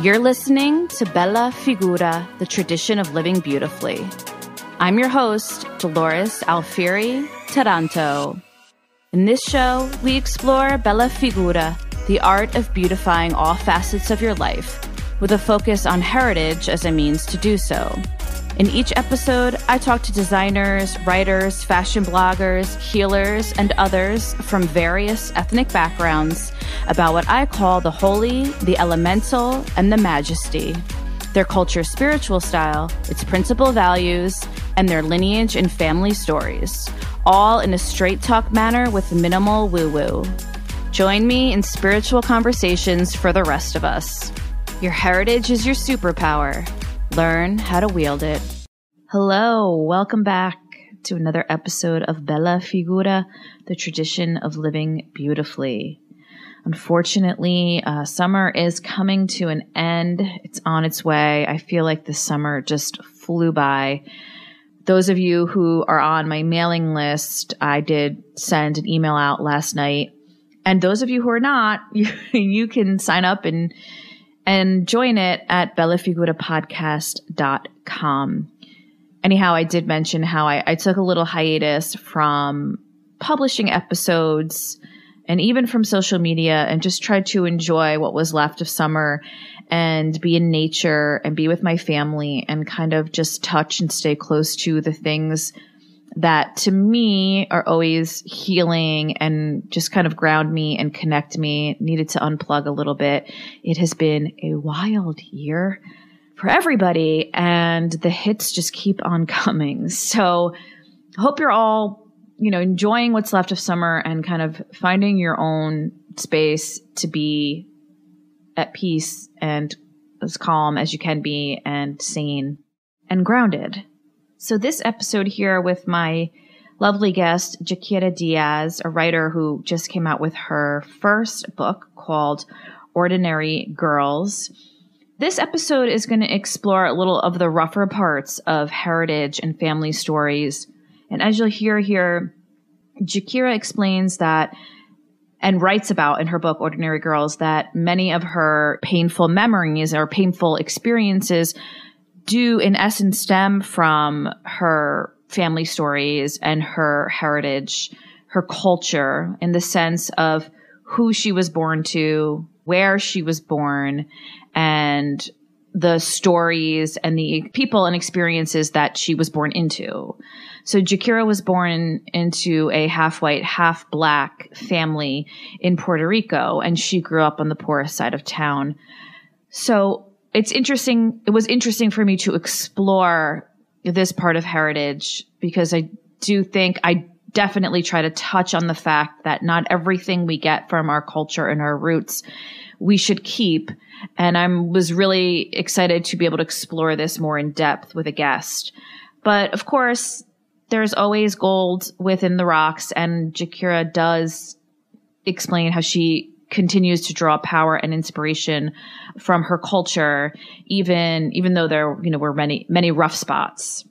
You're listening to Bella Figura, the tradition of living beautifully. I'm your host, Dolores Alfieri Taranto. In this show, we explore Bella Figura, the art of beautifying all facets of your life, with a focus on heritage as a means to do so. In each episode, I talk to designers, writers, fashion bloggers, healers, and others from various ethnic backgrounds about what I call the holy, the elemental, and the majesty, their culture spiritual style, its principal values, and their lineage and family stories, all in a straight talk manner with minimal woo woo. Join me in spiritual conversations for the rest of us. Your heritage is your superpower. Learn how to wield it. Hello, welcome back to another episode of Bella Figura, the tradition of living beautifully. Unfortunately, uh, summer is coming to an end. It's on its way. I feel like the summer just flew by. Those of you who are on my mailing list, I did send an email out last night. And those of you who are not, you, you can sign up and and join it at bellafigurapodcast.com anyhow, I did mention how I, I took a little hiatus from publishing episodes and even from social media and just tried to enjoy what was left of summer and be in nature and be with my family and kind of just touch and stay close to the things that to me are always healing and just kind of ground me and connect me. Needed to unplug a little bit. It has been a wild year for everybody and the hits just keep on coming. So hope you're all, you know, enjoying what's left of summer and kind of finding your own space to be at peace and as calm as you can be and sane and grounded. So this episode here with my lovely guest, Jaquira Diaz, a writer who just came out with her first book called Ordinary Girls. This episode is going to explore a little of the rougher parts of heritage and family stories. And as you'll hear here, Jaquira explains that and writes about in her book Ordinary Girls that many of her painful memories or painful experiences do in essence stem from her family stories and her heritage, her culture in the sense of who she was born to, where she was born, and the stories and the people and experiences that she was born into. So Jaquira was born into a half white, half black family in Puerto Rico, and she grew up on the poorest side of town. So it's interesting. It was interesting for me to explore this part of heritage because I do think I definitely try to touch on the fact that not everything we get from our culture and our roots we should keep. And I was really excited to be able to explore this more in depth with a guest. But of course, there's always gold within the rocks, and Jaquira does explain how she continues to draw power and inspiration from her culture, even even though there you know were many many rough spots.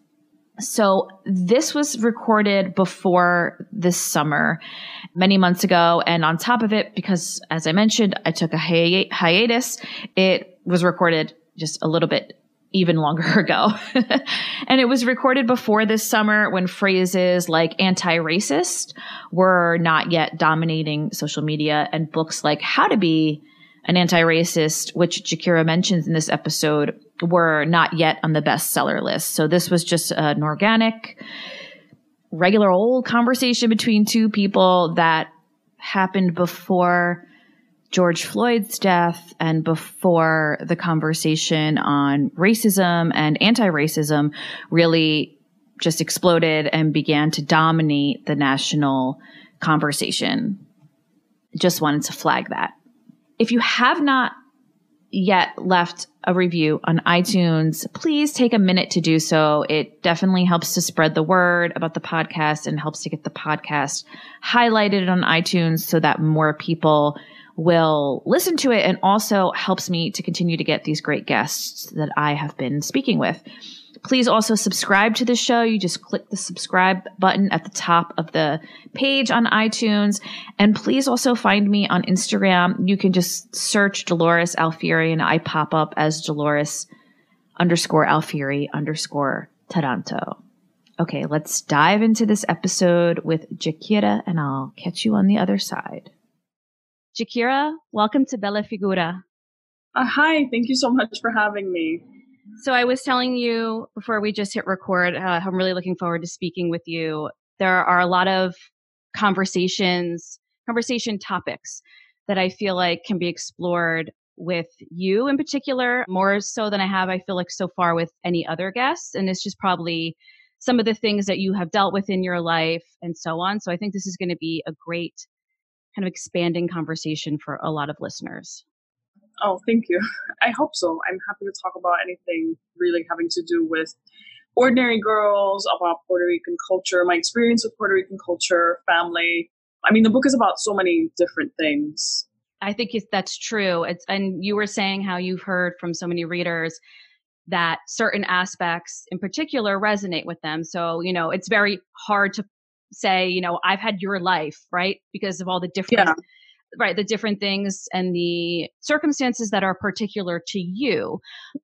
So this was recorded before this summer, many months ago. And on top of it, because as I mentioned, I took a hi- hiatus, it was recorded just a little bit even longer ago. and it was recorded before this summer when phrases like anti-racist were not yet dominating social media and books like How to Be an Anti-Racist, which Jaquira mentions in this episode, were not yet on the bestseller list. So this was just an organic, regular old conversation between two people that happened before George Floyd's death and before the conversation on racism and anti-racism really just exploded and began to dominate the national conversation. Just wanted to flag that. If you have not yet left a review on iTunes, please take a minute to do so. It definitely helps to spread the word about the podcast and helps to get the podcast highlighted on iTunes so that more people will listen to it and also helps me to continue to get these great guests that I have been speaking with. Please also subscribe to the show. You just click the subscribe button at the top of the page on iTunes. And please also find me on Instagram. You can just search Dolores Alfieri and I pop up as Dolores underscore Alfieri underscore Taranto. Okay, let's dive into this episode with Jaquira and I'll catch you on the other side. Jaquira, welcome to Bella Figura. Uh, hi, thank you so much for having me. So I was telling you before we just hit record, uh, I'm really looking forward to speaking with you. There are a lot of conversations, conversation topics that I feel like can be explored with you in particular, more so than I have, I feel like so far with any other guests. And it's just probably some of the things that you have dealt with in your life and so on. So I think this is going to be a great kind of expanding conversation for a lot of listeners. Oh, thank you. I hope so. I'm happy to talk about anything really having to do with ordinary girls, about Puerto Rican culture, my experience with Puerto Rican culture, family. I mean, the book is about so many different things. I think that's true. It's, and you were saying how you've heard from so many readers that certain aspects in particular resonate with them. So, you know, it's very hard to say, you know, I've had your life, right? Because of all the different yeah right the different things and the circumstances that are particular to you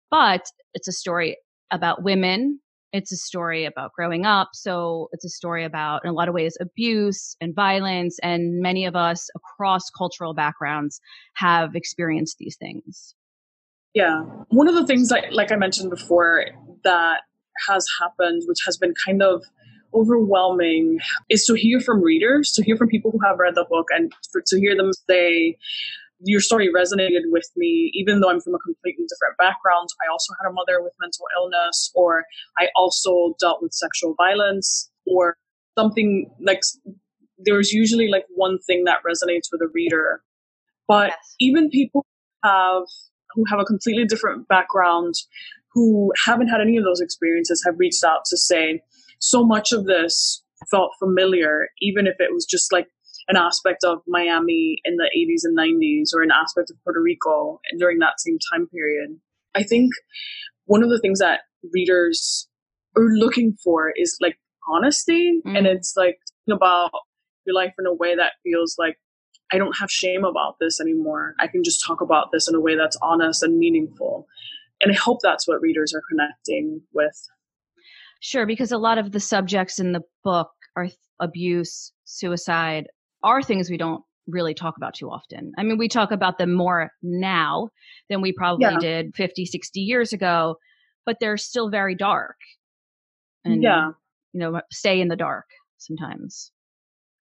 but it's a story about women. It's a story about growing up. So it's a story about in a lot of ways abuse and violence and many of us across cultural backgrounds have experienced these things. Yeah. One of the things that like i mentioned before that has happened which has been kind of overwhelming is to hear from readers, to hear from people who have read the book, and for, to hear them say, your story resonated with me, even though I'm from a completely different background. I also had a mother with mental illness, or I also dealt with sexual violence, or something like there's usually like one thing that resonates with a reader. But yes. even people have who have a completely different background, who haven't had any of those experiences, have reached out to say, so much of this felt familiar, even if it was just like an aspect of Miami in the 80s and 90s or an aspect of Puerto Rico during that same time period. I think one of the things that readers are looking for is like honesty mm. and it's like about your life in a way that feels like I don't have shame about this anymore. I can just talk about this in a way that's honest and meaningful. And I hope that's what readers are connecting with. Sure, because a lot of the subjects in the book are th- abuse, suicide, are things we don't really talk about too often. I mean, we talk about them more now than we probably yeah. did 50, 60 years ago, but they're still very dark. And, yeah. you know, stay in the dark sometimes.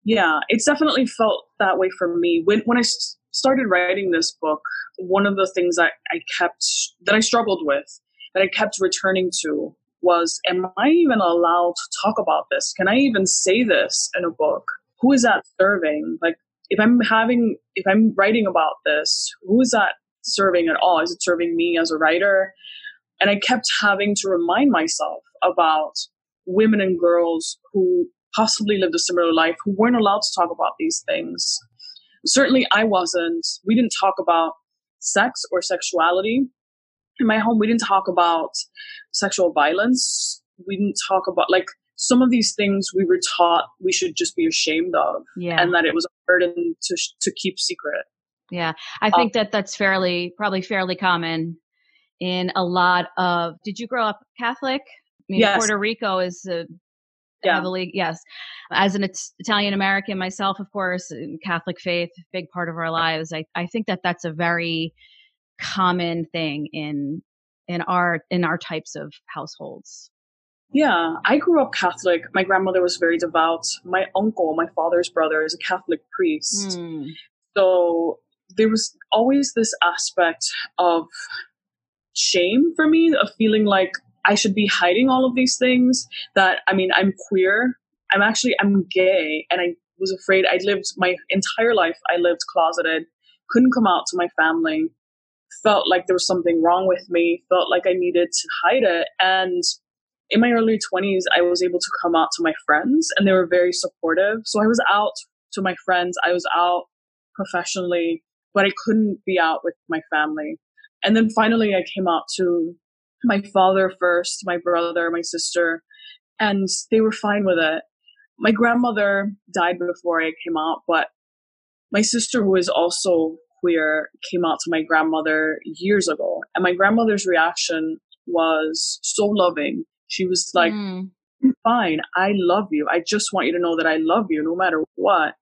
Yeah, it's definitely felt that way for me. When, when I started writing this book, one of the things that I kept, that I struggled with, that I kept returning to was am I even allowed to talk about this? Can I even say this in a book? Who is that serving? Like, if I'm having, if I'm writing about this, who is that serving at all? Is it serving me as a writer? And I kept having to remind myself about women and girls who possibly lived a similar life who weren't allowed to talk about these things. Certainly, I wasn't. We didn't talk about sex or sexuality in my home we didn't talk about sexual violence we didn't talk about like some of these things we were taught we should just be ashamed of yeah. and that it was a burden to to keep secret yeah i think um, that that's fairly probably fairly common in a lot of did you grow up catholic i mean yes. puerto rico is a yeah. heavily yes as an italian american myself of course catholic faith big part of our lives i, I think that that's a very common thing in in our in our types of households. Yeah i grew up catholic. My grandmother was very devout. My uncle my father's brother is a catholic priest. Mm. so there was always this aspect of shame for me of feeling like i should be hiding all of these things that i mean i'm queer. I'm actually i'm gay and i was afraid i lived my entire life i lived closeted couldn't come out to my family felt like there was something wrong with me, felt like I needed to hide it. And in my early 20s, I was able to come out to my friends and they were very supportive. So I was out to my friends, I was out professionally, but I couldn't be out with my family. And then finally, I came out to my father first, my brother, my sister, and they were fine with it. My grandmother died before I came out, but my sister, who is also queer, came out to my grandmother years ago. And my grandmother's reaction was so loving. She was like, mm. fine, I love you. I just want you to know that I love you no matter what.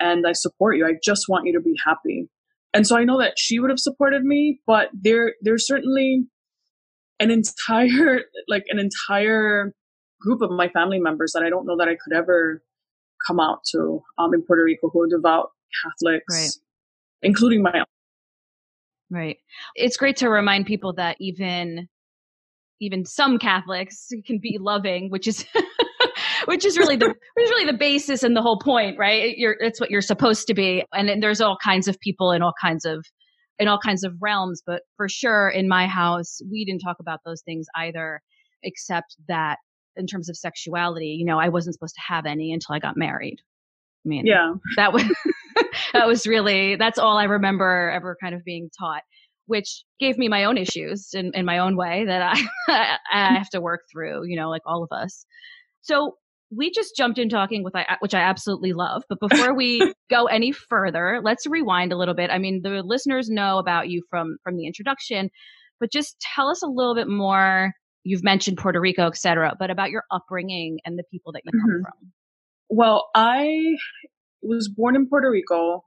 And I support you. I just want you to be happy. And so I know that she would have supported me, but there there's certainly an entire like an entire group of my family members that I don't know that I could ever come out to um, in Puerto Rico who are devout Catholics, right. Including my own. Right. It's great to remind people that even even some Catholics can be loving, which is which is really the which is really the basis and the whole point, right? You're it's what you're supposed to be, and, and there's all kinds of people in all kinds of in all kinds of realms. But for sure, in my house, we didn't talk about those things either, except that in terms of sexuality, you know, I wasn't supposed to have any until I got married. I mean, yeah, that was that was really that's all I remember ever kind of being taught, which gave me my own issues in, in my own way that I I have to work through. You know, like all of us. So we just jumped in talking with which I absolutely love. But before we go any further, let's rewind a little bit. I mean, the listeners know about you from from the introduction, but just tell us a little bit more you've mentioned Puerto Rico, et cetera, but about your upbringing and the people that you come mm-hmm. from. Well, I was born in Puerto Rico.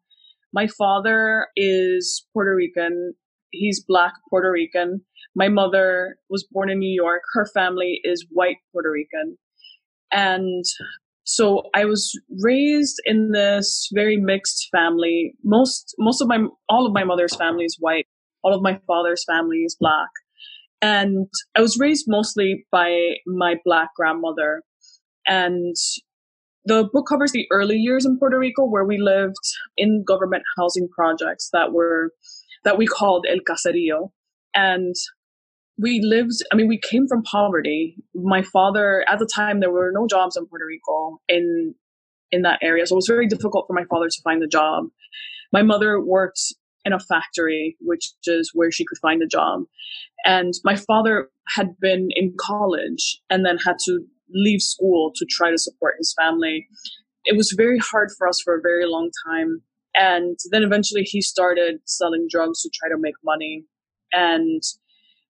My father is Puerto Rican. He's black Puerto Rican. My mother was born in New York. Her family is white Puerto Rican. And so I was raised in this very mixed family. Most most of my all of my mother's family is white. All of my father's family is black. And I was raised mostly by my black grandmother. And the book covers the early years in Puerto Rico where we lived in government housing projects that were that we called El Caserío. And we lived i mean we came from poverty. My father at the time there were no jobs in puerto rico in in that area so it was very difficult for my father to find a job. My mother worked in a factory which is where she could find a job. And my father had been in college and then had to leave school to try to support his family. It was very hard for us for a very long time. And then eventually he started selling drugs to try to make money and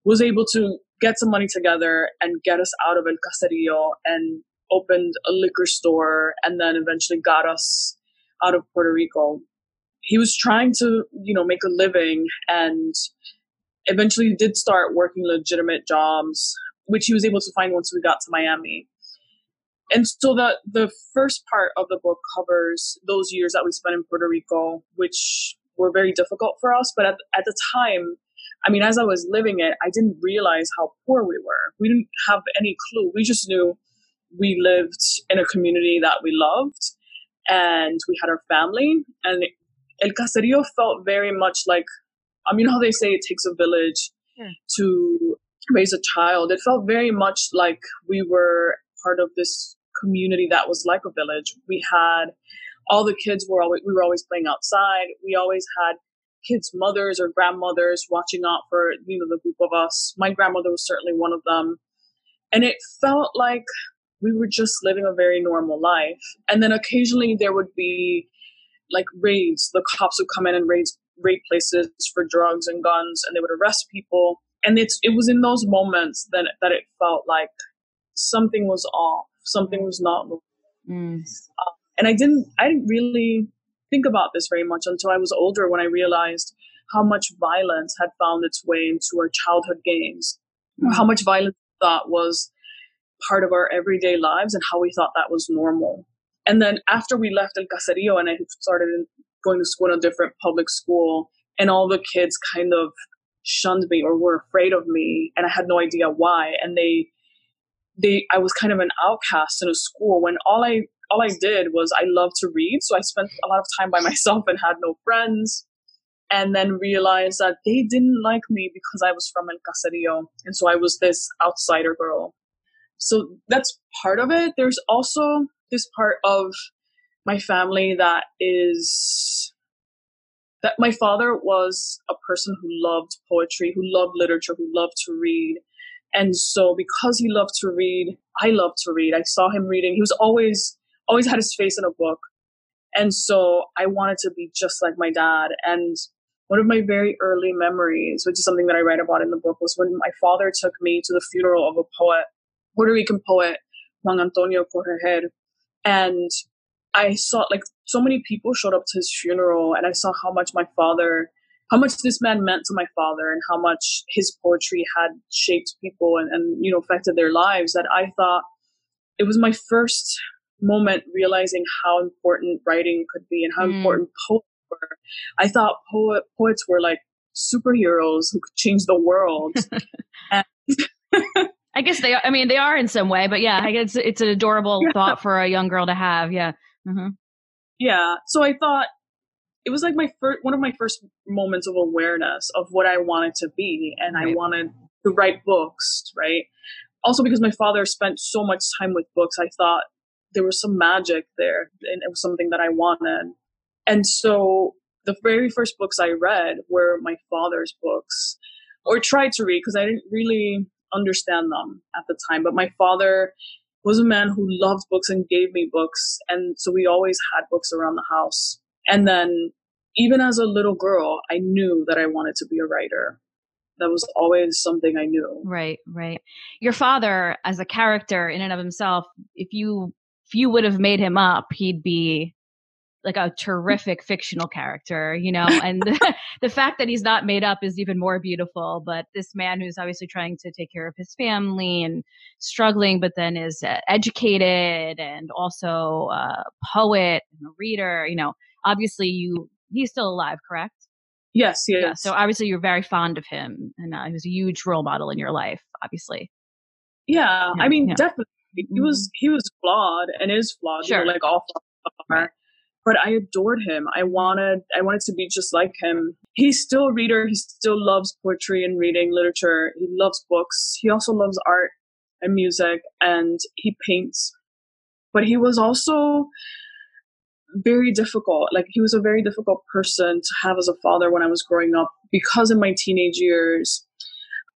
was able to get some money together and get us out of El Caserío and opened a liquor store and then eventually got us out of Puerto Rico. He was trying to, you know, make a living and eventually did start working legitimate jobs, which he was able to find once we got to Miami. And so the the first part of the book covers those years that we spent in Puerto Rico, which were very difficult for us. But at, at the time, I mean, as I was living it, I didn't realize how poor we were. We didn't have any clue. We just knew we lived in a community that we loved and we had our family. And El Caserío felt very much like you know how they say it takes a village yeah. to raise a child. It felt very much like we were part of this community that was like a village. We had all the kids were always we were always playing outside. We always had kids' mothers or grandmothers watching out for you know the group of us. My grandmother was certainly one of them, and it felt like we were just living a very normal life. And then occasionally there would be like raids. The cops would come in and raid raid places for drugs and guns, and they would arrest people. And it's it was in those moments that that it felt like something was off, something was not. Mm. Uh, and I didn't I didn't really think about this very much until I was older when I realized how much violence had found its way into our childhood games, mm. how much violence thought was part of our everyday lives and how we thought that was normal. And then after we left El Caserío and I started going to school in a different public school, and all the kids kind of shunned me or were afraid of me, and I had no idea why. And they, they, I was kind of an outcast in a school when all I, all I did was I loved to read, so I spent a lot of time by myself and had no friends. And then realized that they didn't like me because I was from El Caserío, and so I was this outsider girl. So that's part of it. There's also this part of my family that is that my father was a person who loved poetry, who loved literature, who loved to read. And so because he loved to read, I loved to read. I saw him reading. He was always always had his face in a book. And so I wanted to be just like my dad. And one of my very early memories, which is something that I write about in the book, was when my father took me to the funeral of a poet, Puerto Rican poet, Juan Antonio Corretjer. And I saw like so many people showed up to his funeral and I saw how much my father how much this man meant to my father and how much his poetry had shaped people and, and you know affected their lives that I thought it was my first moment realizing how important writing could be and how mm. important poets were. I thought poet, poets were like superheroes who could change the world. I guess they are. I mean, they are in some way, but yeah, I guess it's an adorable yeah. thought for a young girl to have. Yeah. Mm-hmm. Yeah. So I thought it was like my first, one of my first moments of awareness of what I wanted to be. And right. I wanted to write books, right? Also because my father spent so much time with books, I thought there was some magic there and it was something that I wanted. And so the very first books I read were my father's books or tried to read because I didn't really understand them at the time. But my father was a man who loved books and gave me books. And so we always had books around the house. And then even as a little girl, I knew that I wanted to be a writer. That was always something I knew. Right, right. Your father, as a character in and of himself, if you if you would have made him up, he'd be like a terrific fictional character, you know, and the, the, fact that he's not made up is even more beautiful. But this man who's obviously trying to take care of his family and struggling, but then is uh, educated and also a poet and a reader, you know, obviously you, he's still alive, correct? Yes, he yeah, so obviously you're very fond of him and uh, he was a huge role model in your life, obviously. Yeah, yeah I mean, yeah. definitely. He was, mm-hmm. he was flawed and is flawed, sure. you know, like all flaws are. But I adored him. I wanted I wanted to be just like him. He's still a reader. He still loves poetry and reading literature. He loves books. He also loves art and music and he paints. But he was also very difficult. Like he was a very difficult person to have as a father when I was growing up because in my teenage years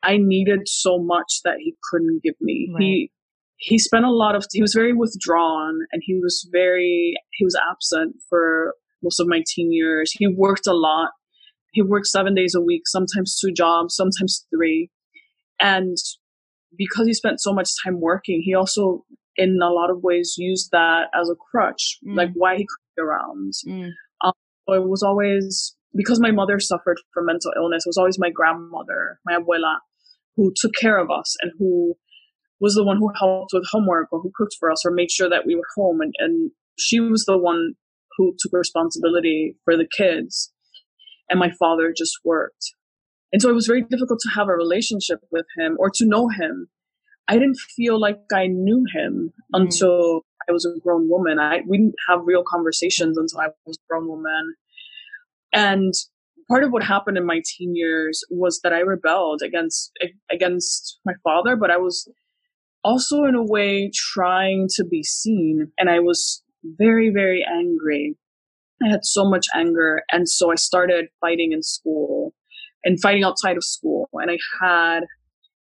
I needed so much that he couldn't give me. Right. He he spent a lot of he was very withdrawn and he was very he was absent for most of my teen years he worked a lot he worked seven days a week sometimes two jobs sometimes three and because he spent so much time working he also in a lot of ways used that as a crutch mm. like why he could be around mm. um, it was always because my mother suffered from mental illness it was always my grandmother my abuela who took care of us and who was the one who helped with homework or who cooked for us or made sure that we were home. And, and she was the one who took responsibility for the kids. And my father just worked. And so it was very difficult to have a relationship with him or to know him. I didn't feel like I knew him mm. until I was a grown woman. I we didn't have real conversations until I was a grown woman. And part of what happened in my teen years was that I rebelled against against my father, but I was also in a way trying to be seen. And I was very, very angry. I had so much anger. And so I started fighting in school and fighting outside of school. And I had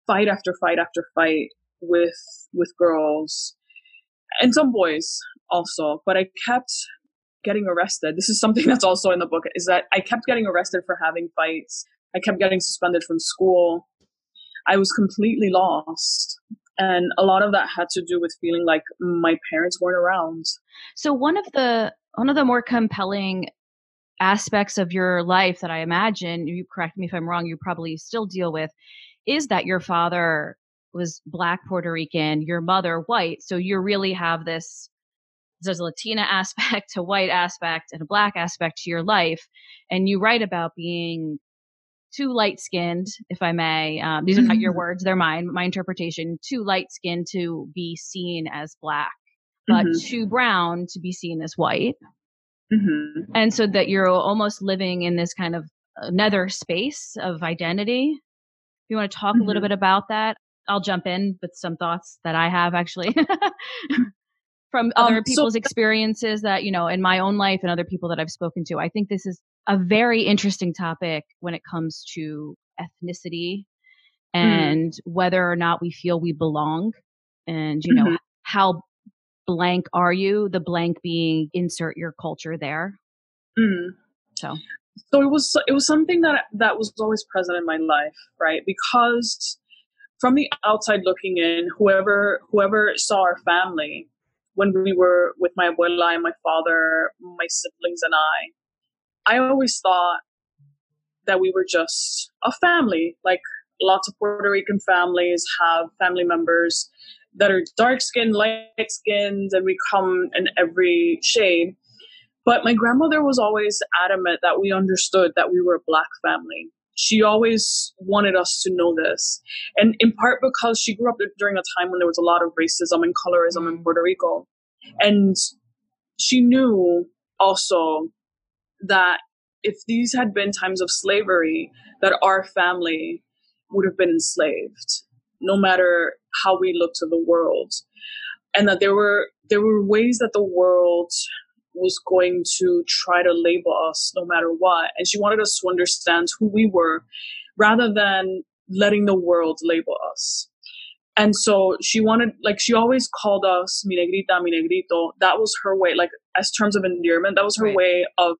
fight after fight after fight with, with girls and some boys also, but I kept getting arrested. This is something that's also in the book is that I kept getting arrested for having fights. I kept getting suspended from school. I was completely lost. And a lot of that had to do with feeling like my parents weren't around. So one of the one of the more compelling aspects of your life that I imagine, you correct me if I'm wrong, you probably still deal with, is that your father was black Puerto Rican, your mother white. So you really have this there's a Latina aspect, a white aspect, and a black aspect to your life. And you write about being too light skinned, if I may. Um, these are not your mm-hmm. words, they're mine, my interpretation. Too light skinned to be seen as black, but mm-hmm. too brown to be seen as white. Mm-hmm. And so that you're almost living in this kind of nether space of identity. If you want to talk a little mm-hmm. bit about that, I'll jump in with some thoughts that I have actually. from other um, people's so- experiences that you know in my own life and other people that I've spoken to. I think this is a very interesting topic when it comes to ethnicity and mm. whether or not we feel we belong and you know mm-hmm. how blank are you the blank being insert your culture there mm. so so it was it was something that that was always present in my life right because from the outside looking in whoever whoever saw our family when we were with my abuela and my father my siblings and i i always thought that we were just a family like lots of puerto rican families have family members that are dark skinned light skinned and we come in every shade but my grandmother was always adamant that we understood that we were a black family. She always wanted us to know this. And in part because she grew up during a time when there was a lot of racism and colorism in Puerto Rico. And she knew also that if these had been times of slavery, that our family would have been enslaved, no matter how we looked to the world. And that there were there were ways that the world was going to try to label us no matter what. And she wanted us to understand who we were rather than letting the world label us. And so she wanted, like, she always called us mi negrita, mi negrito. That was her way, like, as terms of endearment, that was her right. way of,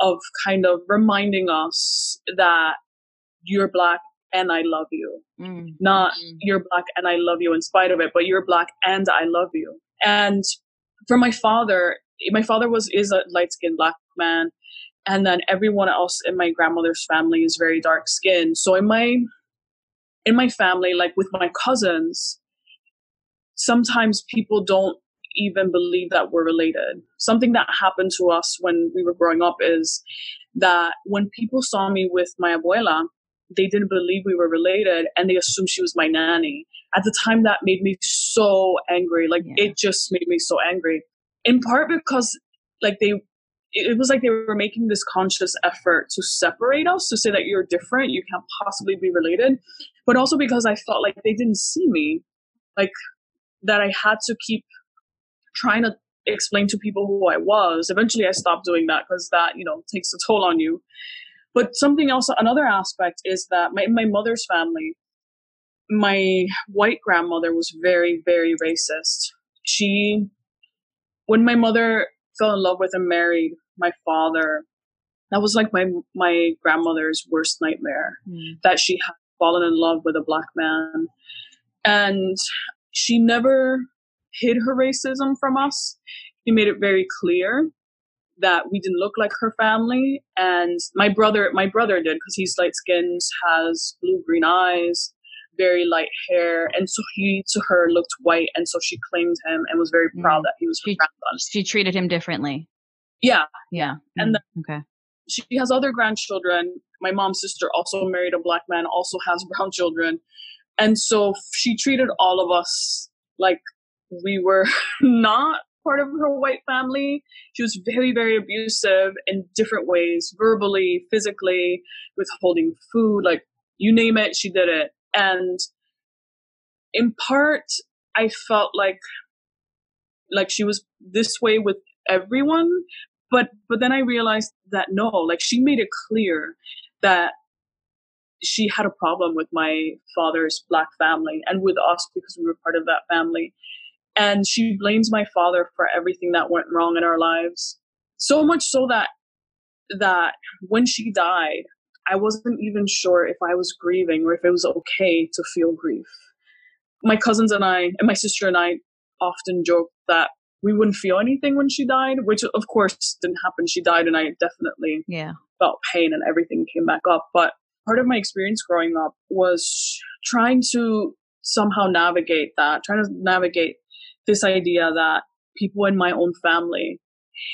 of kind of reminding us that you're black and I love you. Mm. Not mm. you're black and I love you in spite of it, but you're black and I love you. And for my father, my father was is a light skinned black man, and then everyone else in my grandmother's family is very dark skinned. So in my in my family, like with my cousins, sometimes people don't even believe that we're related. Something that happened to us when we were growing up is that when people saw me with my abuela, they didn't believe we were related and they assumed she was my nanny. At the time, that made me so angry. Like, yeah. it just made me so angry in part because like they it was like they were making this conscious effort to separate us to say that you're different you can't possibly be related but also because i felt like they didn't see me like that i had to keep trying to explain to people who i was eventually i stopped doing that because that you know takes a toll on you but something else another aspect is that my, my mother's family my white grandmother was very very racist she when my mother fell in love with and married my father, that was like my my grandmother's worst nightmare. Mm. That she had fallen in love with a black man, and she never hid her racism from us. He made it very clear that we didn't look like her family, and my brother my brother did because he's light skinned, has blue green eyes, very light hair, and so he to her looked white, and so she claimed him and was very proud mm. that he was she, She treated him differently. Yeah, yeah, and mm. okay. She has other grandchildren. My mom's sister also married a black man, also has brown children, and so she treated all of us like we were not part of her white family. She was very, very abusive in different ways, verbally, physically, withholding food, like you name it, she did it. And in part, I felt like like she was this way with everyone, but but then I realized that no, like she made it clear that she had a problem with my father's black family and with us because we were part of that family. And she blames my father for everything that went wrong in our lives. So much so that that when she died, I wasn't even sure if I was grieving or if it was okay to feel grief. My cousins and I, and my sister and I, often joke that we wouldn't feel anything when she died, which of course didn't happen. She died, and I definitely yeah. felt pain and everything came back up. But part of my experience growing up was trying to somehow navigate that, trying to navigate this idea that people in my own family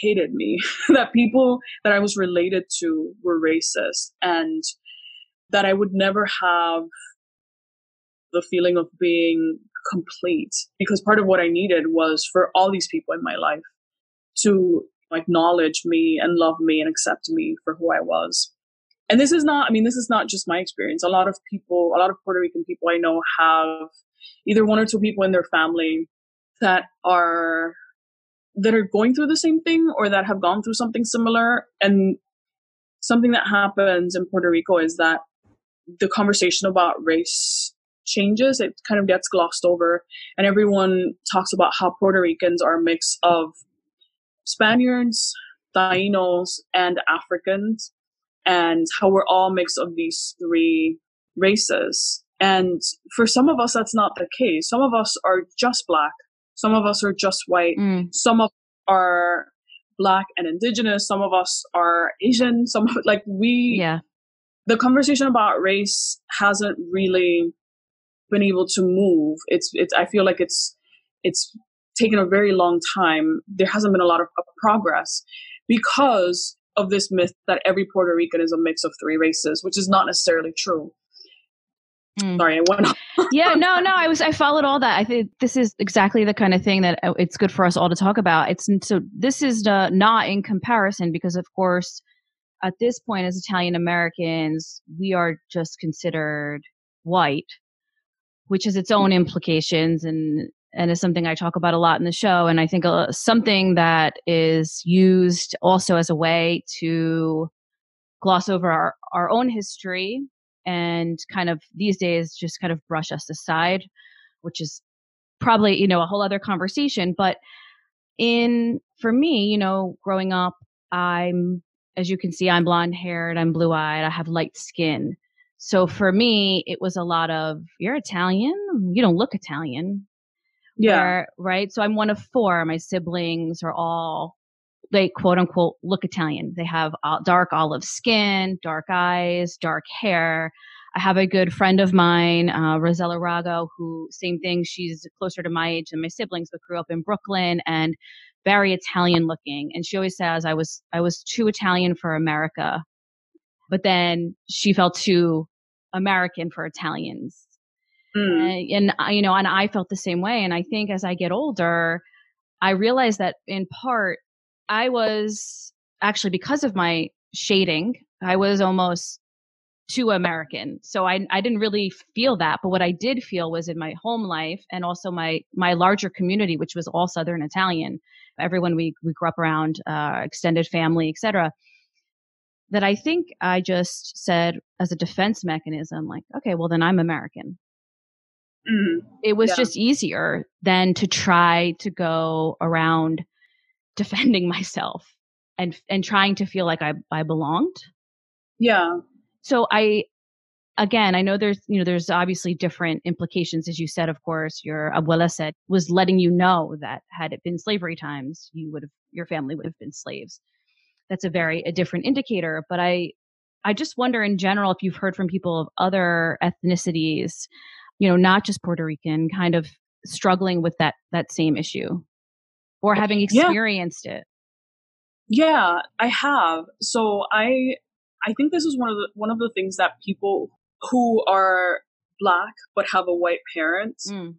hated me, that people that I was related to were racist, and that I would never have the feeling of being complete because part of what I needed was for all these people in my life to acknowledge me and love me and accept me for who I was. And this is not, I mean, this is not just my experience. A lot of people, a lot of Puerto Rican people I know have either one or two people in their family that are that are going through the same thing or that have gone through something similar. And something that happens in Puerto Rico is that the conversation about race changes, it kind of gets glossed over, and everyone talks about how Puerto Ricans are a mix of Spaniards, Tainos, and Africans, and how we're all mix of these three races. And for some of us, that's not the case. Some of us are just black. Some of us are just white. Mm. Some of us are black and indigenous. Some of us are Asian. Some of, like we, Yeah. the conversation about race hasn't really been able to move. It's, it's, I feel like it's, it's taken a very long time. There hasn't been a lot of, of progress because of this myth that every Puerto Rican is a mix of three races, which is not necessarily true. Mm. Sorry, I went on. yeah, no, no. I was I followed all that. I think this is exactly the kind of thing that uh, it's good for us all to talk about. It's so this is uh, not in comparison because of course at this point as Italian Americans we are just considered white, which has its own implications and and is something I talk about a lot in the show. And I think uh, something that is used also as a way to gloss over our, our own history and kind of these days just kind of brush us aside, which is probably, you know, a whole other conversation. But in, for me, you know, growing up, I'm, as you can see, I'm blonde haired, I'm blue eyed, I have light skin. So for me, it was a lot of, you're Italian, you don't look Italian. Yeah. Right. So I'm one of four. My siblings are all they quote unquote look Italian. They have uh, dark olive skin, dark eyes, dark hair. I have a good friend of mine, uh, Rossella Rago, who same thing. She's closer to my age than my siblings, but grew up in Brooklyn and very Italian looking. And she always says I was I was too Italian for America, but then she felt too American for Italians. Mm. And, and I- you know, and I felt the same way. And I think as I get older, I realize that in part, I was actually because of my shading, I was almost too American. So I I didn't really feel that, but what I did feel was in my home life and also my my larger community, which was all Southern Italian. Everyone we we grew up around, uh, extended family, etc. That I think I just said as a defense mechanism, like, okay, well then I'm American Mm. it was Yeah. just easier than to try to go around defending myself and and trying to feel like I I belonged. Yeah. So I again, I know there's you know there's obviously different implications as you said of course your abuela said was letting you know that had it been slavery times you would have your family would have been slaves. That's a very a different indicator, but I I just wonder in general if you've heard from people of other ethnicities, you know, not just Puerto Rican, kind of struggling with that that same issue or having Yeah. experienced it. Yeah, I have. So I I think this is one of the one of the things that people who are black but have a white parent Mm.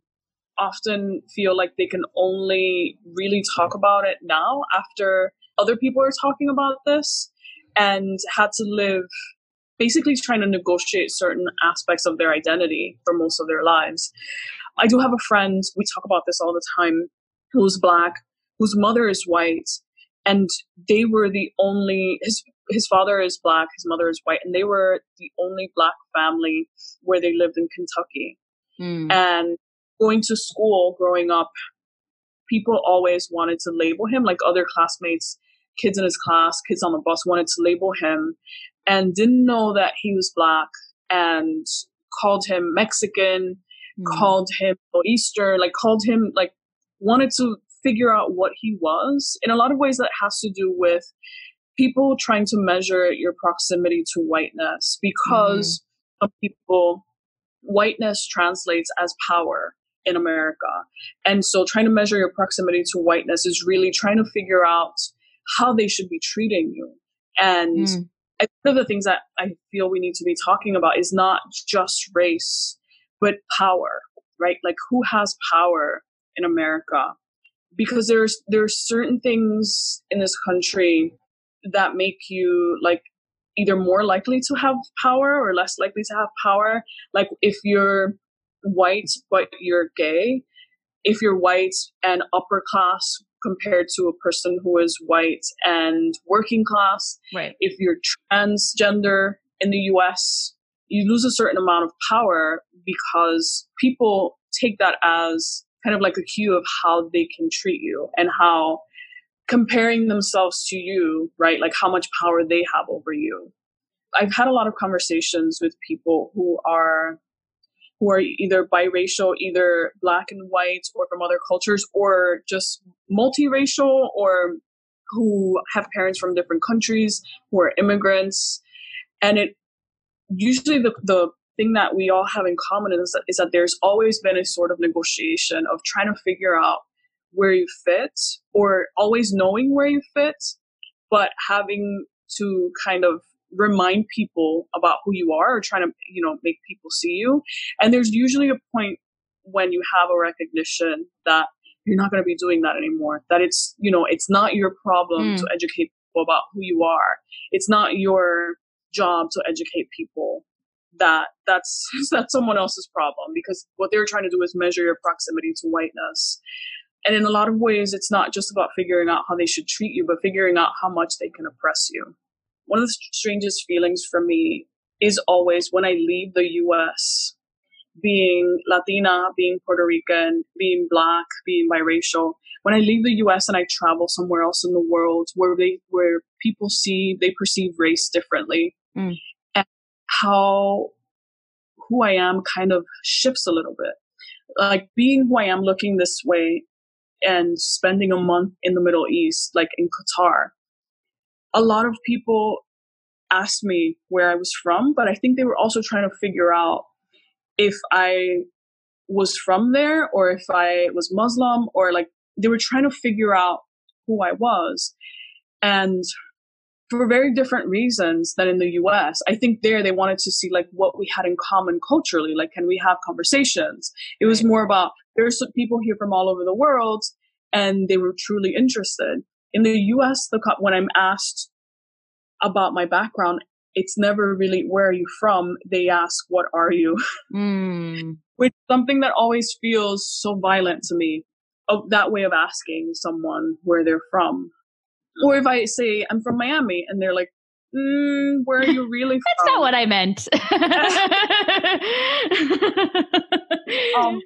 often feel like they can only really talk about it now after other people are talking about this and had to live basically trying to negotiate certain aspects of their identity for most of their lives. I do have a friend, we talk about this all the time, who's black, whose mother is white, and they were the only his his father is black, his mother is white, and they were the only black family where they lived in Kentucky Mm. and going to school growing up people always wanted to label him like other classmates kids in his class kids on the bus wanted to label him and didn't know that he was black and called him mexican Mm. called him easter like called him like wanted to figure out what he was in a lot of ways that has to do with people trying to measure your proximity to whiteness because some people whiteness translates as power in America. And so trying to measure your proximity to whiteness is really trying to figure out how they should be treating you. And Mm. One of the things that I feel we need to be talking about is not just race, but power, right? Like who has power in America? Because there's there's certain things in this country that make you like either more likely to have power or less likely to have power. Like if you're white but you're gay, if you're white and upper class compared to a person who is white and working class, Right. if you're transgender in the US you lose a certain amount of power because people take that as kind of like a cue of how they can treat you and how comparing themselves to you, right? Like how much power they have over you. I've had a lot of conversations with people who are who are either biracial, either black and white, or from other cultures, or just multiracial, or who have parents from different countries, who are immigrants. And it usually the, the thing that we all have in common is that, is that there's always been a sort of negotiation of trying to figure out where you fit or always knowing where you fit, but having to kind of remind people about who you are or trying to you know make people see you. And there's usually a point when you have a recognition that you're not going to be doing that anymore that it's you know it's not your problem mm. to educate people about who you are. It's not your job to educate people that that's that's someone else's problem because what they're trying to do is measure your proximity to whiteness and in a lot of ways it's not just about figuring out how they should treat you but figuring out how much they can oppress you one of the strangest feelings for me is always when I leave the US, being Latina, being Puerto Rican, being black, being biracial. When I leave the US and I travel somewhere else in the world where they where people see they perceive race differently mm. How who I am kind of shifts a little bit. Like being who I am looking this way and spending a month in the Middle East, like in Qatar, a lot of people asked me where I was from, but I think they were also trying to figure out if I was from there or if I was Muslim or like they were trying to figure out who I was. And for very different reasons than in the US. I think there they wanted to see like what we had in common culturally. Like, can we have conversations? It was more about there's some people here from all over the world and they were truly interested. In the US, the, when I'm asked about my background, it's never really where are you from? They ask, what are you? Mm. Which something that always feels so violent to me. Of that way of asking someone where they're from. Or if I say I'm from Miami and they're like, mm, where are you really from? That's not what I meant. um,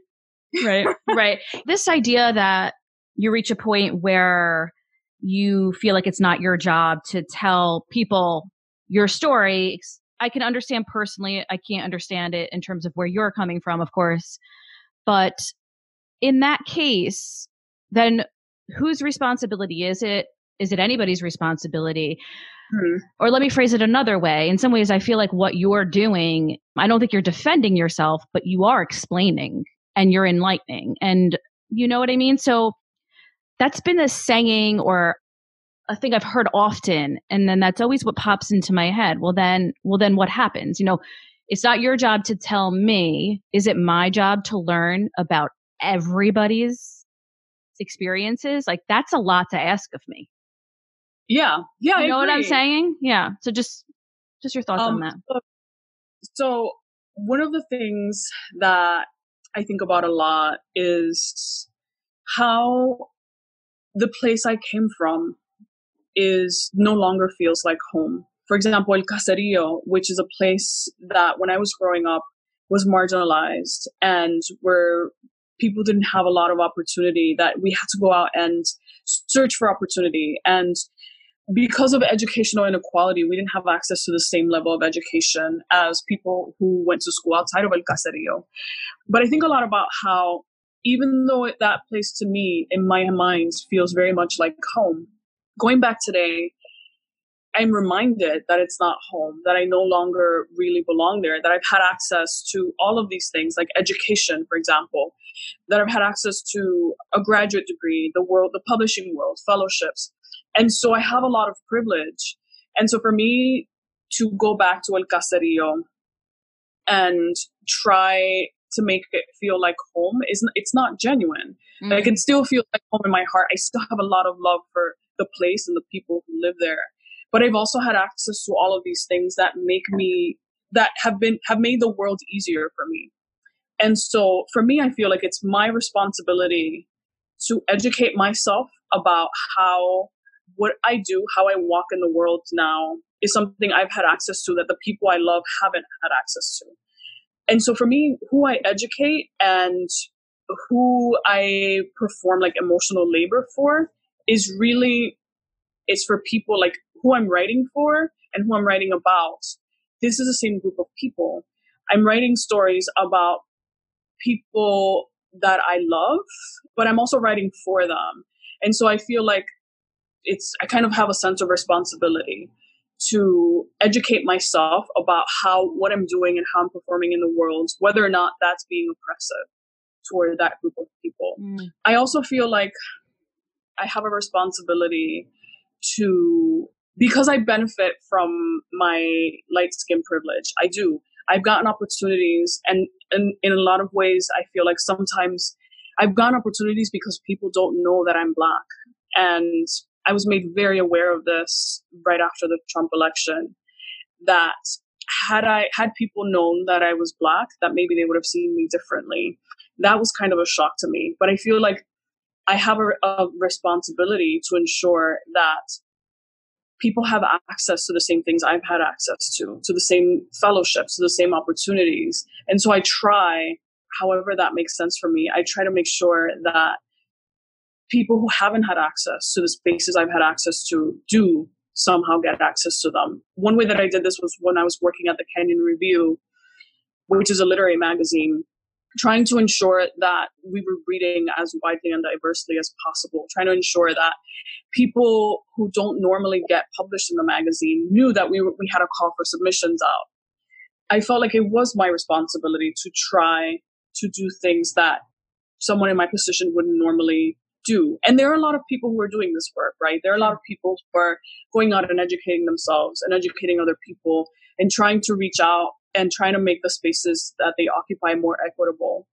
right, right. This idea that you reach a point where you feel like it's not your job to tell people your story. I can understand personally. I can't understand it in terms of where you're coming from, of course. But in that case, then whose responsibility is it? Is it anybody's responsibility? Hmm. Or let me phrase it another way. In some ways, I feel like what you're doing, I don't think you're defending yourself, but you are explaining and you're enlightening. And you know what I mean? So that's been a saying or a thing I've heard often. And then that's always what pops into my head. Well, then, well, then what happens? You know, it's not your job to tell me. Is it my job to learn about everybody's experiences? Like that's a lot to ask of me. Yeah. Yeah. You know what I'm saying? Yeah. So just, just your thoughts um, on that. So, so one of the things that I think about a lot is how the place I came from is no longer feels like home. For example, El Caserío, which is a place that when I was growing up was marginalized and where people didn't have a lot of opportunity, that we had to go out and search for opportunity. And because of educational inequality, we didn't have access to the same level of education as people who went to school outside of El Caserío. But I think a lot about how even though that place to me in my mind feels very much like home, going back today, I'm reminded that it's not home, that I no longer really belong there, that I've had access to all of these things, like education, for example, that I've had access to a graduate degree, the world, the publishing world, fellowships. And so I have a lot of privilege. And so for me to go back to El Caserío and try to make it feel like home is it's not genuine. Mm. I can still feel like home in my heart. I still have a lot of love for the place and the people who live there. But I've also had access to all of these things that make me that have been have made the world easier for me. And so for me I feel like it's my responsibility to educate myself about how what I do, how I walk in the world now is something I've had access to that the people I love haven't had access to. And so for me, who I educate and who I perform like emotional labor for is really it's for people like who I'm writing for and who I'm writing about. This is the same group of people. I'm writing stories about people that I love, but I'm also writing for them. And so I feel like it's I kind of have a sense of responsibility to educate myself about how what I'm doing and how I'm performing in the world, whether or not that's being oppressive toward that group of people. Mm. I also feel like I have a responsibility to because I benefit from my light skin privilege. I do. I've gotten opportunities and, and in a lot of ways I feel like sometimes I've gotten opportunities because people don't know that I'm black. And I was made very aware of this right after the Trump election that had I had people known that I was black, that maybe they would have seen me differently. That was kind of a shock to me. But I feel like I have a, a responsibility to ensure that people have access to the same things I've had access to, to the same fellowships, to the same opportunities. And so I try, however that makes sense for me, I try to make sure that people who haven't had access to the spaces I've had access to do somehow get access to them. One way that I did this was when I was working at the Kenyon Review, which is a literary magazine, trying to ensure that we were reading as widely and diversely as possible, trying to ensure that people who don't normally get published in the magazine knew that we, we had a call for submissions out. I felt like it was my responsibility to try to do things that someone in my position wouldn't normally do. And there are a lot of people who are doing this work, right? There are a lot of people who are going out and educating themselves and educating other people and trying to reach out and trying to make the spaces that they occupy more equitable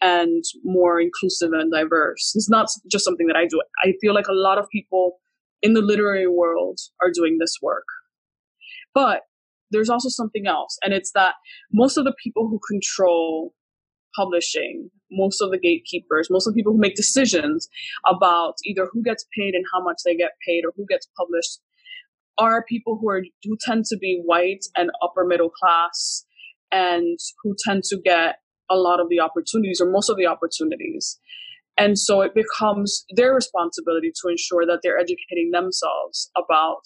and more inclusive and diverse. It's not just something that I do. I feel like a lot of people in the literary world are doing this work. But there's also something else, and it's that most of the people who control publishing, most of the gatekeepers, most of the people who make decisions about either who gets paid and how much they get paid or who gets published are people who are who tend to be white and upper middle class and who tend to get a lot of the opportunities or most of the opportunities. And so it becomes their responsibility to ensure that they're educating themselves about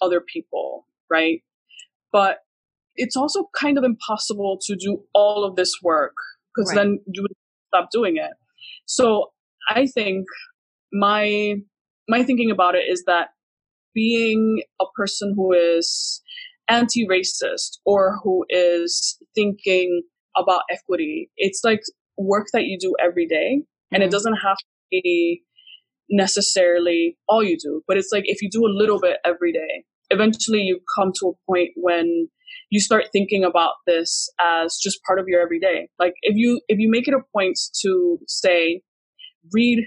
other people, right? But it's also kind of impossible to do all of this work because right. then you would stop doing it. So I think my my thinking about it is that being a person who is anti-racist or who is thinking about equity it's like work that you do every day and mm-hmm. it doesn't have to be necessarily all you do but it's like if you do a little bit every day eventually you come to a point when you start thinking about this as just part of your everyday like if you if you make it a point to say read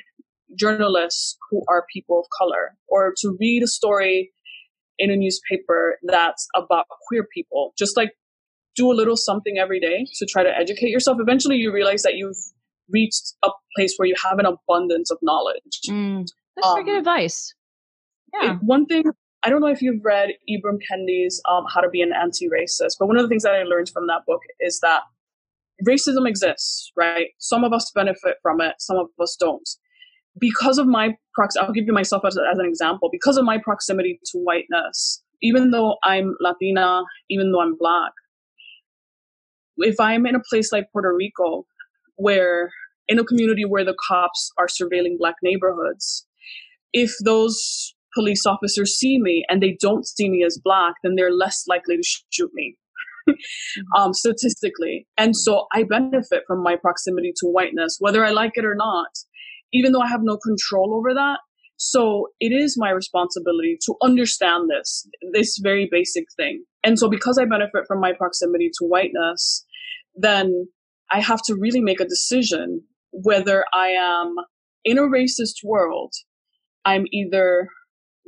journalists who are people of color or to read a story in a newspaper that's about queer people. Just like do a little something every day to try to educate yourself. Eventually, you realize that you've reached a place where you have an abundance of knowledge. Mm, that's um, very good advice. Yeah. It, one thing I don't know if you've read Ibram Kendi's um, How to Be an Anti-Racist, but one of the things that I learned from that book is that racism exists, right? Some of us benefit from it, some of us don't because of my prox I'll give you myself as, as an example. Because of my proximity to whiteness, even though I'm Latina, even though I'm black, if I'm in a place like Puerto Rico, where in a community where the cops are surveilling black neighborhoods, if those police officers see me and they don't see me as black, then they're less likely to shoot me. um, statistically. And so I benefit from my proximity to whiteness, whether I like it or not even though I have no control over that. So it is my responsibility to understand this, this very basic thing. And so because I benefit from my proximity to whiteness, then I have to really make a decision whether I am in a racist world, I'm either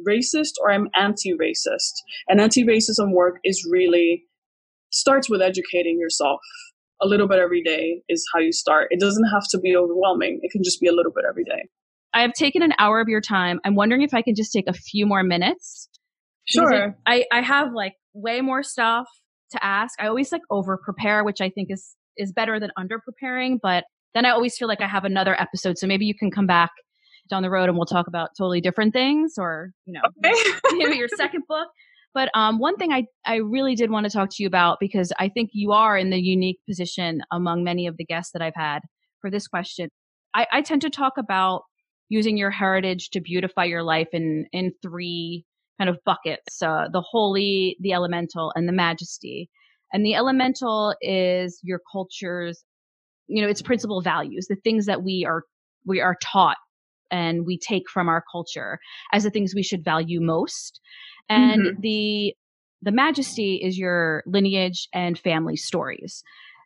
racist or I'm anti-racist. And anti-racism work is really starts with educating yourself a little bit every day is how you start. It doesn't have to be overwhelming. It can just be a little bit every day. I have taken an hour of your time. I'm wondering if I can just take a few more minutes Sure. I, I have like way more stuff to ask. I always like over prepare, which I think is is better than under preparing, but then I always feel like I have another episode. So maybe you can come back down the road and we'll talk about totally different things or, you know, okay. maybe your second book. But um, one thing I, I really did want to talk to you about because I think you are in the unique position among many of the guests that I've had for this question. I, I tend to talk about using your heritage to beautify your life in, in three kind of buckets uh, the holy, the elemental, and the majesty. And the elemental is your culture's, you know, its principal values, the things that we are we are taught and we take from our culture as the things we should value most. And mm-hmm. the the majesty is your lineage and family stories.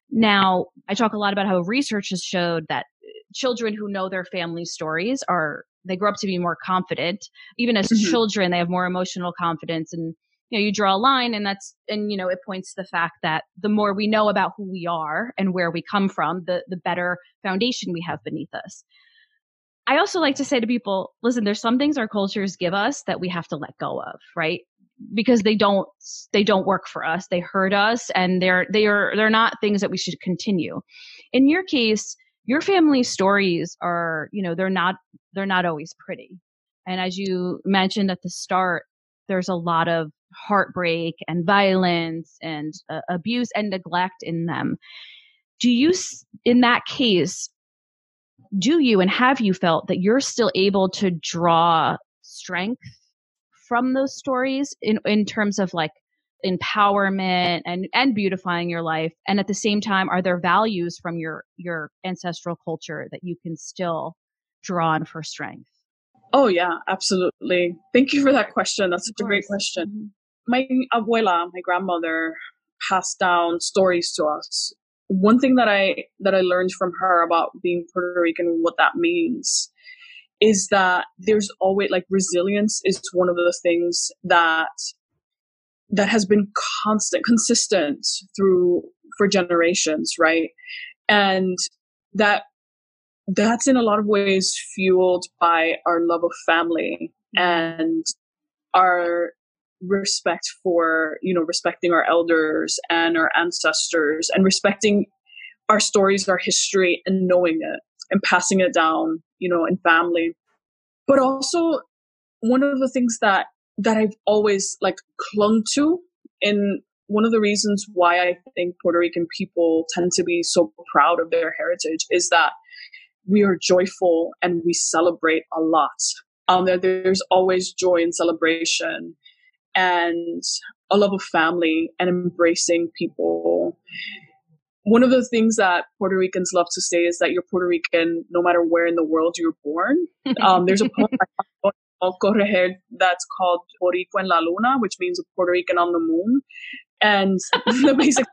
Now, I talk a lot about how research has showed that children who know their family stories are they grow up to be more confident. Even as mm-hmm. children, they have more emotional confidence and you know you draw a line and that's and you know it points to the fact that the more we know about who we are and where we come from the the better foundation we have beneath us I also like to say to people, listen, there's some things our cultures give us that we have to let go of, right? Because they don't they don't work for us. They hurt us and they're they are they're not things that we should continue. In your case, your family stories are, you know, they're not they're not always pretty. And as you mentioned at the start, there's a lot of heartbreak and violence and uh, abuse and neglect in them. Do you in that case do you and have you felt that you're still able to draw strength from those stories in in terms of like empowerment and and beautifying your life? And at the same time are there values from your your ancestral culture that you can still draw on for strength? Oh yeah absolutely. Thank you for that question. That's such a great question. Mm-hmm. my abuela my grandmother passed down stories to us one thing that I that I learned from her about being Puerto Rican, and what that means, is that there's always like resilience is one of the things that that has been constant, consistent through for generations, right? And that that's in a lot of ways fueled by our love of family mm-hmm. and our respect for you know respecting our elders and our ancestors and respecting our stories our history and knowing it and passing it down you know in family. But also one of the things that that i've always like clung to and one of the reasons why i think puerto rican people tend to be so proud of their heritage is that we are joyful and we celebrate a lot. Um, there, there's always joy and celebration and a love of family and embracing people. One of the things that Puerto Ricans love to say is that you're Puerto Rican no matter where in the world you're born. Um, there's a poem that's called Boricua en la Luna, which means a Puerto Rican on the moon. And the basic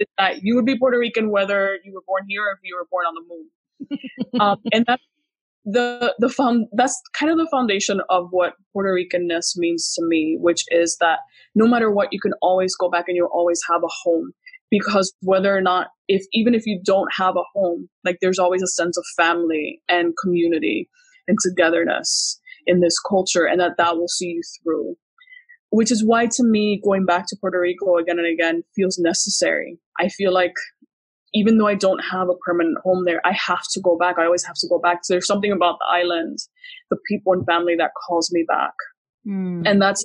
is that you would be Puerto Rican whether you were born here or if you were born on the moon. Um, and that's the the found that's kind of the foundation of what Puerto Ricanness means to me, which is that no matter what, you can always go back and you'll always have a home. Because whether or not, if even if you don't have a home, like there's always a sense of family and community and togetherness in this culture, and that that will see you through. Which is why, to me, going back to Puerto Rico again and again feels necessary. I feel like even though I don't have a permanent home there, I have to go back. I always have to go back. So there's something about the island, the people and family that calls me back. Mm. And that's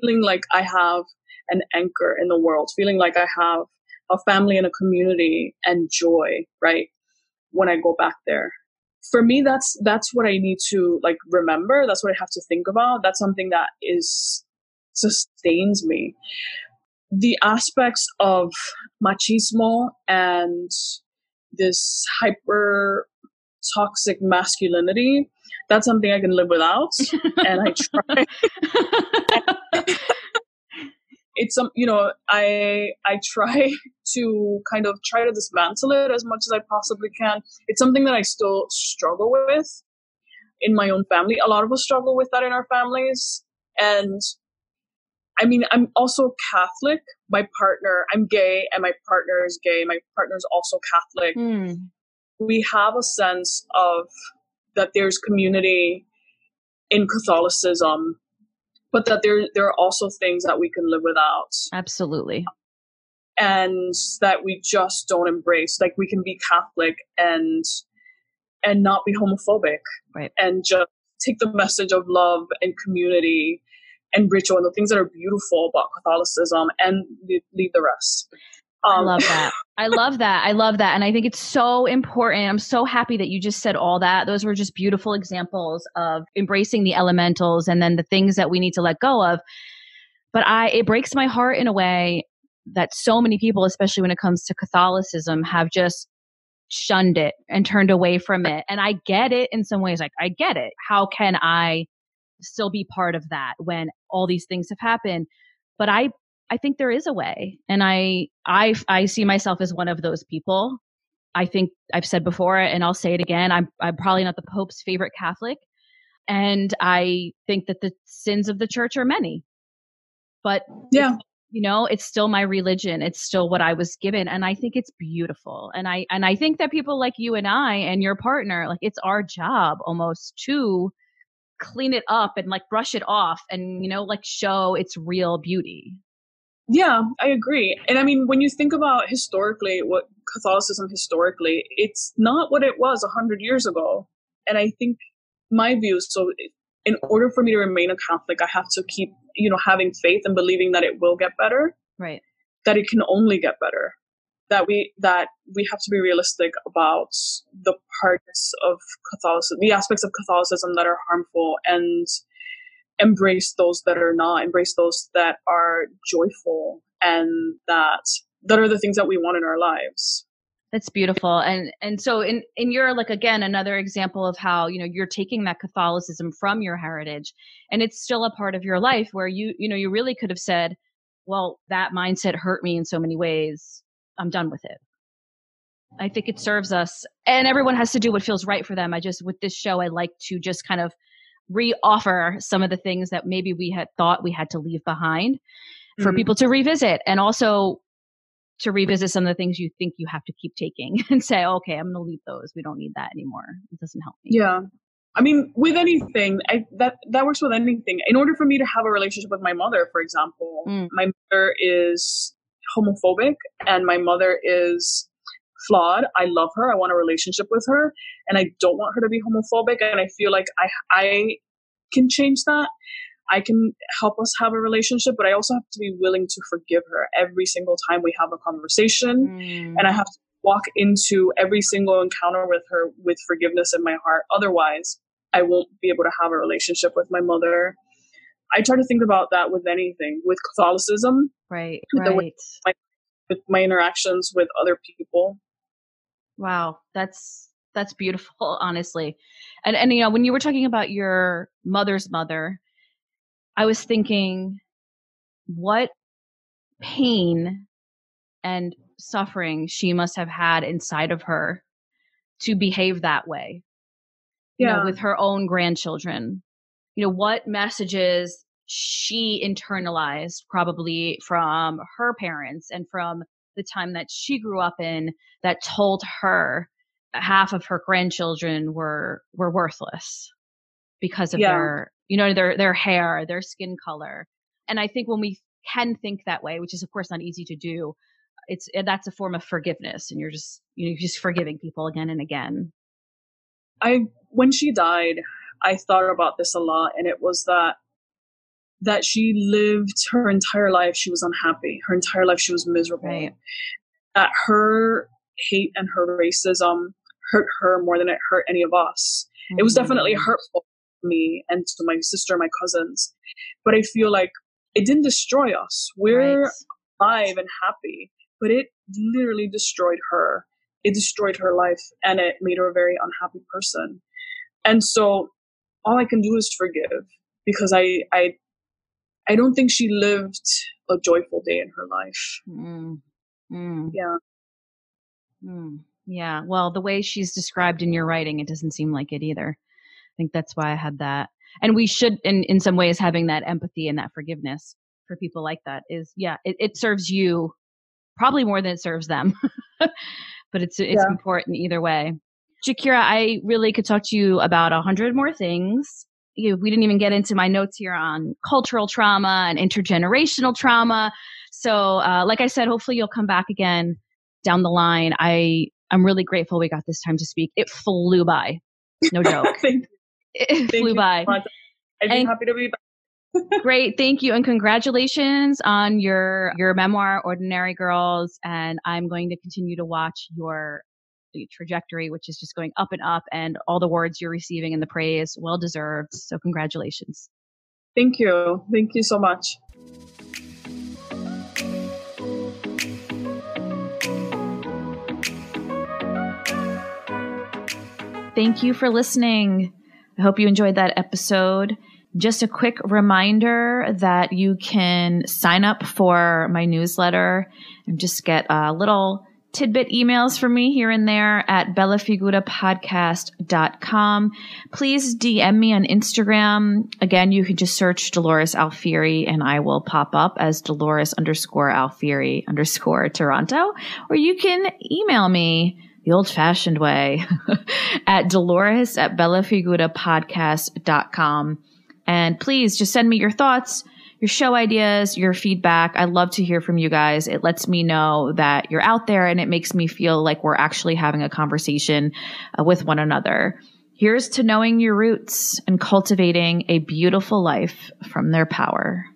feeling like I have an anchor in the world, feeling like I have a family and a community and joy, right? When I go back there. For me, that's that's what I need to like remember. That's what I have to think about. That's something that is sustains me the aspects of machismo and this hyper toxic masculinity that's something i can live without and i try. It's some you know i i try to kind of try to dismantle it as much as i possibly can. It's something that i still struggle with in my own family. A lot of us struggle with that in our families and I mean, I'm also Catholic. My partner, I'm gay, and my partner is gay. My partner is also Catholic. Mm. We have a sense of that there's community in Catholicism, but that there there are also things that we can live without. Absolutely. And that we just don't embrace. Like we can be Catholic and and not be homophobic. Right. And just take the message of love and community and ritual and the things that are beautiful about Catholicism and leave the rest. Um, I love that. I love that. I love that. And I think it's so important. I'm so happy that you just said all that. Those were just beautiful examples of embracing the elementals and then the things that we need to let go of. But I it breaks my heart in a way that so many people, especially when it comes to Catholicism, have just shunned it and turned away from it. And I get it in some ways. Like I get it. How can I still be part of that when all these things have happened? But I I think there is a way. And I I I see myself as one of those people. I think I've said before and I'll say it again. I'm I'm probably not the Pope's favorite Catholic. And I think that the sins of the church are many. But yeah, you know, it's still my religion. It's still what I was given. And I think it's beautiful. And I and I think that people like you and I and your partner, like it's our job almost to clean it up and like brush it off and you know like show its real beauty yeah, I agree. And I mean, when you think about historically, what Catholicism historically, it's not what it was a hundred years ago. And I think my view, so in order for me to remain a Catholic, I have to keep, you know, having faith and believing that it will get better. Right. That it can only get better. That we that we have to be realistic about the parts of Catholicism, the aspects of Catholicism that are harmful, and embrace those that are not, embrace those that are joyful and that that are the things that we want in our lives. That's beautiful. And and so in in your like again another example of how, you know, you're taking that Catholicism from your heritage and it's still a part of your life where you you know, you really could have said, well, that mindset hurt me in so many ways. I'm done with it. I think it serves us and everyone has to do what feels right for them. I just with this show I like to just kind of re-offer some of the things that maybe we had thought we had to leave behind for mm-hmm. people to revisit and also to revisit some of the things you think you have to keep taking and say okay i'm going to leave those we don't need that anymore it doesn't help me yeah i mean with anything I, that that works with anything in order for me to have a relationship with my mother for example mm. my mother is homophobic and my mother is flawed. I love her. I want a relationship with her, and I don't want her to be homophobic. And I feel like I I can change that. I can help us have a relationship, but I also have to be willing to forgive her every single time we have a conversation, mm. and I have to walk into every single encounter with her with forgiveness in my heart. Otherwise, I won't be able to have a relationship with my mother. I try to think about that with anything, with Catholicism, right? Right. My, with my interactions with other people. Wow, that's that's beautiful, honestly. And and you know, when you were talking about your mother's mother, I was thinking what pain and suffering she must have had inside of her to behave that way. You yeah. know, with her own grandchildren. You know, what messages she internalized probably from her parents and from the time that she grew up in that told her half of her grandchildren were were worthless because of yeah. their you know their their hair their skin color and i think when we can think that way which is of course not easy to do it's eh, that's a form of forgiveness and you're just you know you're just forgiving people again and again i when she died i thought about this a lot and it was that that she lived her entire life she was unhappy her entire life she was miserable right. that her hate and her racism hurt her more than it hurt any of us mm-hmm. it was definitely mm-hmm. hurtful to me and to my sister my cousins but i feel like it didn't destroy us we're right. alive and happy but it literally destroyed her it destroyed her life and it made her a very unhappy person and so all i can do is forgive because i i I don't think she lived a joyful day in her life. Mm. Mm. Yeah. Mm. Yeah. Well, the way she's described in your writing, it doesn't seem like it either. I think that's why I had that. And we should, in, in some ways, having that empathy and that forgiveness for people like that is, yeah, it, it serves you probably more than it serves them. but it's it's yeah. important either way. Jaquira, I really could talk to you about a hundred more things you know, we didn't even get into my notes here on cultural trauma and intergenerational trauma. So, uh, like I said, hopefully you'll come back again down the line. I I'm really grateful we got this time to speak. It flew by, no joke. Thank, it flew by. so. I'd be And- happy to be back. Great, thank you, and congratulations on your your memoir, Ordinary Girls. And I'm going to continue to watch your trajectory, which is just going up and up, and all the words you're receiving and the praise, well deserved. So congratulations. Thank you. Thank you so much. Thank you for listening. I hope you enjoyed that episode. Just a quick reminder that you can sign up for my newsletter and just get a little tidbit emails from me here and there at bellafigurapodcast.com. Please DM me on Instagram. Again, you can just search Dolores Alfieri and I will pop up as Dolores underscore Alfieri underscore Toronto. Or you can email me the old fashioned way at Dolores at bellafigurapodcast.com. And please just send me your thoughts, your show ideas, your feedback. I love to hear from you guys. It lets me know that you're out there and it makes me feel like we're actually having a conversation uh, with one another. Here's to knowing your roots and cultivating a beautiful life from their power.